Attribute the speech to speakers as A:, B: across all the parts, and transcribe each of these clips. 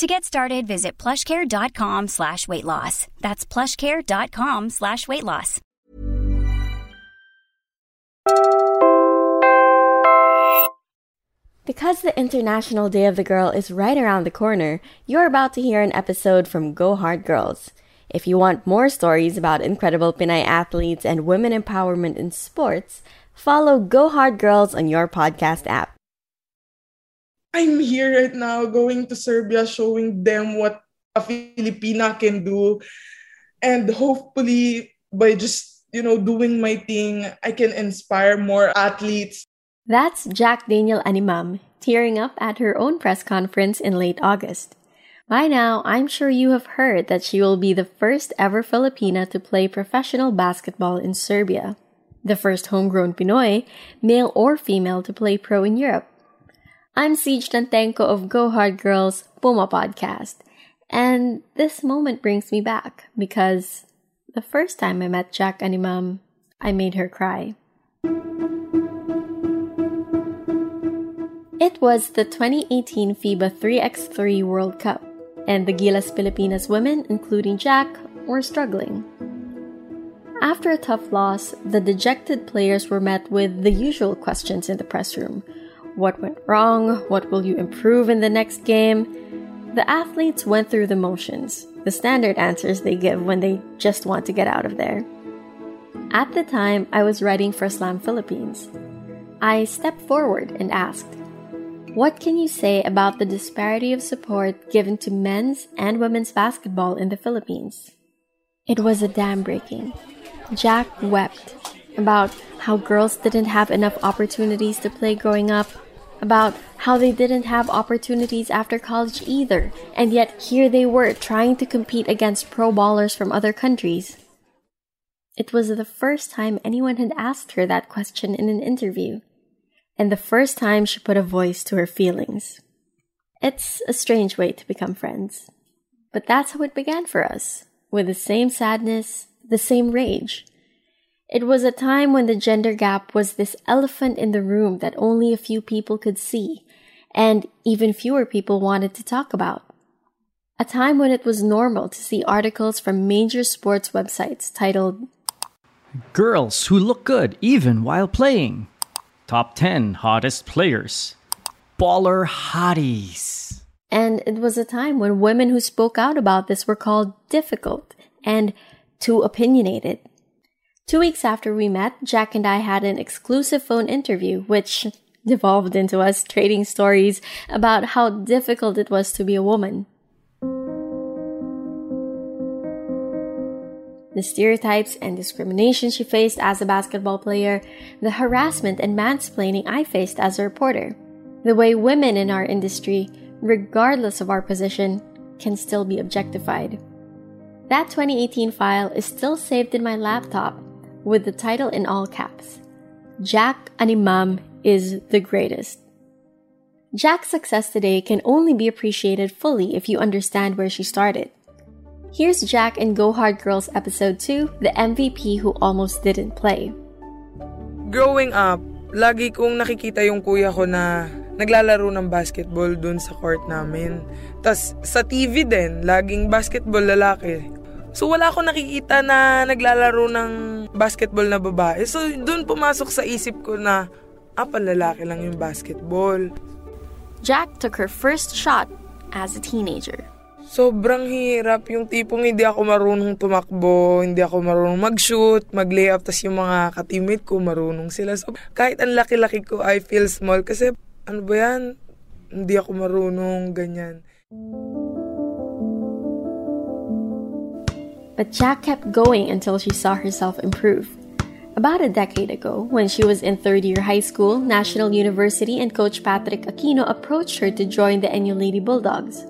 A: To get started, visit plushcare.com slash weight loss. That's plushcare.com slash weight loss.
B: Because the International Day of the Girl is right around the corner, you're about to hear an episode from Go Hard Girls. If you want more stories about incredible Pinay athletes and women empowerment in sports, follow Go Hard Girls on your podcast app.
C: I'm here right now going to Serbia showing them what a Filipina can do. And hopefully by just, you know, doing my thing, I can inspire more athletes.
B: That's Jack Daniel Animam, tearing up at her own press conference in late August. By now, I'm sure you have heard that she will be the first ever Filipina to play professional basketball in Serbia, the first homegrown Pinoy, male or female, to play pro in Europe. I'm Ceej Tantengco of Go Hard Girls Puma podcast, and this moment brings me back because the first time I met Jack Animam, I made her cry. It was the 2018 FIBA 3x3 World Cup and the Gilas Pilipinas women, including Jack, were struggling. After a tough loss, the dejected players were met with the usual questions in the press room. What went wrong? What will you improve in the next game? The athletes went through the motions, the standard answers they give when they just want to get out of there. At the time, I was writing for Slam Philippines. I stepped forward and asked, what can you say about the disparity of support given to men's and women's basketball in the Philippines? It was a dam breaking. Jack wept about how girls didn't have enough opportunities to play growing up, about how they didn't have opportunities after college either, and yet here they were trying to compete against pro ballers from other countries. It was the first time anyone had asked her that question in an interview and the first time she put a voice to her feelings. It's a strange way to become friends. But that's how it began for us, with the same sadness, the same rage. It was a time when the gender gap was this elephant in the room that only a few people could see, and even fewer people wanted to talk about. A time when it was normal to see articles from major sports websites titled
D: Girls Who Look Good Even While Playing. Top 10 Hottest Players. Baller Hotties.
B: And it was a time when women who spoke out about this were called difficult and too opinionated. Two weeks after we met, Jack and I had an exclusive phone interview, which devolved into us trading stories about how difficult it was to be a woman. the stereotypes and discrimination she faced as a basketball player, the harassment and mansplaining I faced as a reporter, the way women in our industry, regardless of our position, can still be objectified. That 2018 file is still saved in my laptop with the title in all caps Jack Animam is the greatest. Jack's success today can only be appreciated fully if you understand where she started. Here's Jack in Go Hard Girls Episode 2, the MVP who almost didn't play.
C: Growing up, lagi kong nakikita yung kuya ko na naglalaro ng basketball dun sa court namin. Tapos sa TV din, laging basketball lalaki. So wala akong nakikita na naglalaro ng basketball na babae. So dun pumasok sa isip ko na, ah, lalaki lang yung basketball.
B: Jack took her first shot as a teenager
C: sobrang hirap. Yung tipong hindi ako marunong tumakbo, hindi ako marunong mag-shoot, mag-layup, tas yung mga katimate ko marunong sila. So, kahit ang laki-laki ko, I feel small kasi ano ba yan? Hindi ako marunong, ganyan.
B: But Jack kept going until she saw herself improve. About a decade ago, when she was in third year high school, National University and coach Patrick Aquino approached her to join the NU Lady Bulldogs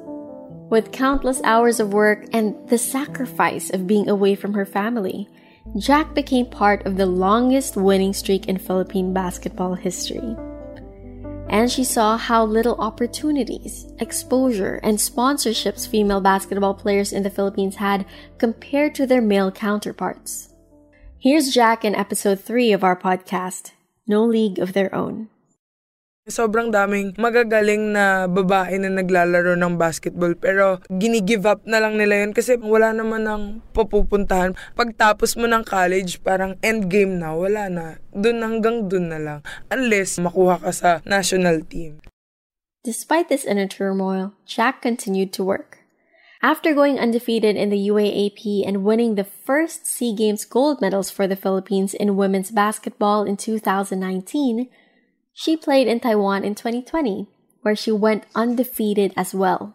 B: with countless hours of work and the sacrifice of being away from her family. Jack became part of the longest winning streak in Philippine basketball history. And she saw how little opportunities, exposure, and sponsorships female basketball players in the Philippines had compared to their male counterparts. Here's Jack in episode 3 of our podcast, No League of Their Own.
C: Sobrang daming magagaling na babae na naglalaro ng basketball pero gini-give up na lang nila yun kasi wala naman ng papupuntahan. Pagtapos mo ng college, parang end game na, wala na. Doon hanggang doon na lang. Unless makuha ka sa national team.
B: Despite this inner turmoil, Jack continued to work. After going undefeated in the UAAP and winning the first SEA Games gold medals for the Philippines in women's basketball in 2019, she played in Taiwan in 2020, where she went undefeated as well.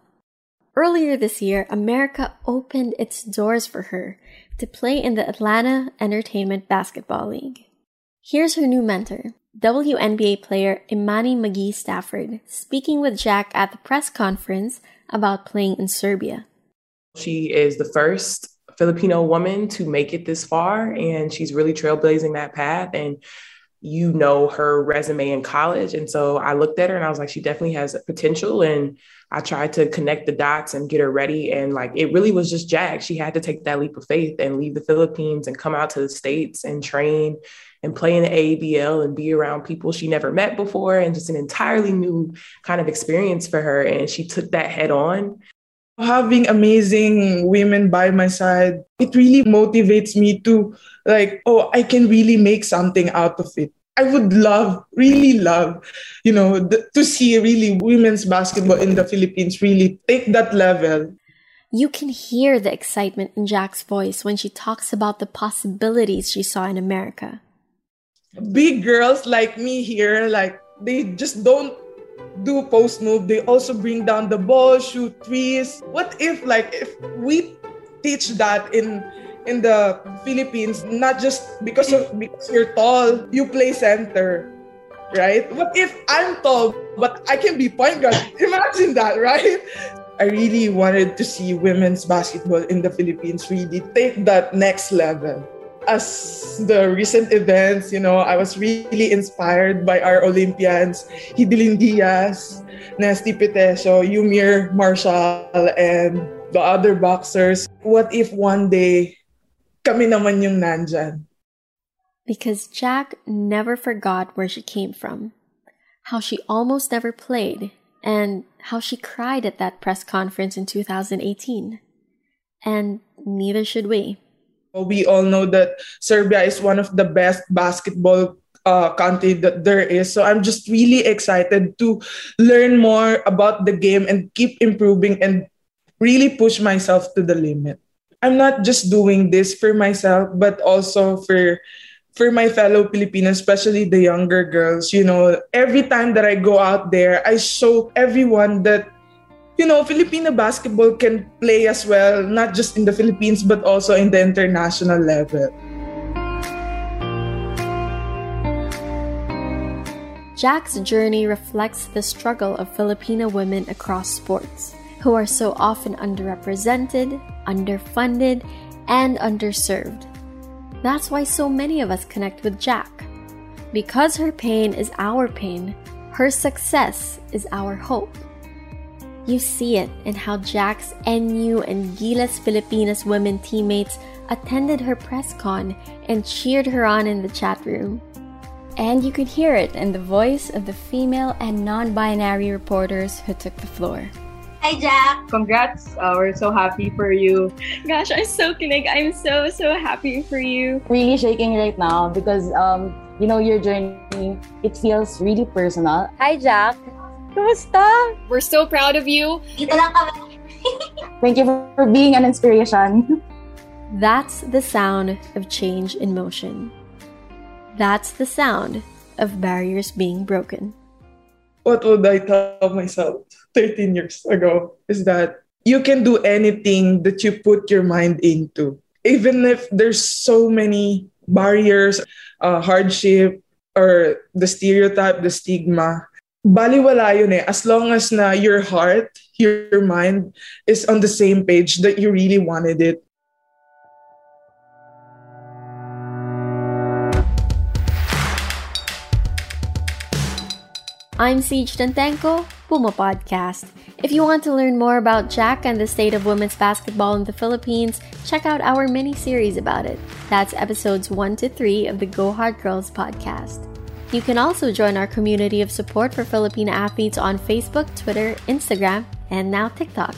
B: Earlier this year, America opened its doors for her to play in the Atlanta Entertainment Basketball League. Here's her new mentor, WNBA player Imani McGee Stafford, speaking with Jack at the press conference about playing in Serbia.
E: She is the first Filipino woman to make it this far, and she's really trailblazing that path. And you know her resume in college. And so I looked at her and I was like, she definitely has potential. And I tried to connect the dots and get her ready. And like, it really was just Jack. She had to take that leap of faith and leave the Philippines and come out to the States and train and play in the ABL and be around people she never met before. And just an entirely new kind of experience for her. And she took that head on.
C: Having amazing women by my side, it really motivates me to like, oh, I can really make something out of it. I would love, really love, you know, th- to see really women's basketball in the Philippines really take that level.
B: You can hear the excitement in Jack's voice when she talks about the possibilities she saw in America.
C: Big girls like me here, like they just don't do post move. They also bring down the ball, shoot threes. What if like if we teach that in in the Philippines, not just because of because you're tall, you play center, right? What if I'm tall but I can be point guard? Imagine that, right? I really wanted to see women's basketball in the Philippines really take that next level. As the recent events, you know, I was really inspired by our Olympians, Hidilyn Diaz, Nesthy Petecio, Eumir Marcial, and the other boxers. What if one day kami naman yung nandyan.
B: Because Jack never forgot where she came from, how she almost never played, and how she cried at that press conference in 2018. And neither should we.
C: We all know that Serbia is one of the best basketball uh, country that there is. So I'm just really excited to learn more about the game and keep improving and really push myself to the limit. I'm not just doing this for myself, but also for for my fellow Filipinos, especially the younger girls. You know, every time that I go out there, I show everyone that you know, Filipino basketball can play as well, not just in the Philippines, but also in the international level.
B: Jack's journey reflects the struggle of Filipino women across sports who are so often underrepresented, underfunded, and underserved. That's why so many of us connect with Jack. Because her pain is our pain, her success is our hope. You see it in how Jack's NU and Gilas Filipinas women teammates attended her press con and cheered her on in the chat room. And you could hear it in the voice of the female and non binary reporters who took the floor.
F: Hi, Jack.
G: Congrats. Uh, we're so happy for you.
H: Gosh, I'm so kinig. I'm so, so happy for you.
I: Really shaking right now because, um, you know, your journey, it feels really personal.
F: Hi, Jack.
H: Kumusta? We're so proud of you.
F: Dito lang kami.
I: Thank you for being an inspiration.
B: That's the sound of change in motion. That's the sound of barriers being broken.
C: What would I tell myself? 13 years ago is that you can do anything that you put your mind into. Even if there's so many barriers, uh, hardship, or the stereotype, the stigma, baliwala yun eh. As long as na your heart, your mind is on the same page that you really wanted it.
B: I'm Ceej Tantengco, Puma Podcast. If you want to learn more about Jack and the state of women's basketball in the Philippines, check out our mini series about it. That's episodes 1 to 3 of the Go Hard Girls podcast. You can also join our community of support for Filipino athletes on Facebook, Twitter, Instagram, and now TikTok.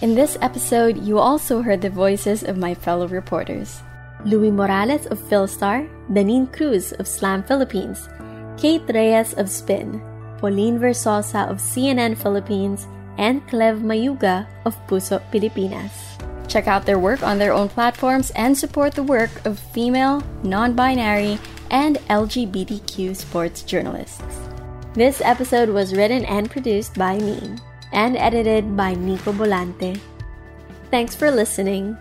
B: In this episode, you also heard the voices of my fellow reporters Louis Morales of Philstar, Danine Cruz of Slam Philippines, Kate Reyes of Spin, Pauline Verzosa of CNN Philippines, and Clev Mayuga of Puso Pilipinas. Check out their work on their own platforms and support the work of female, non binary, and LGBTQ sports journalists. This episode was written and produced by me and edited by Nico Bolante. Thanks for listening.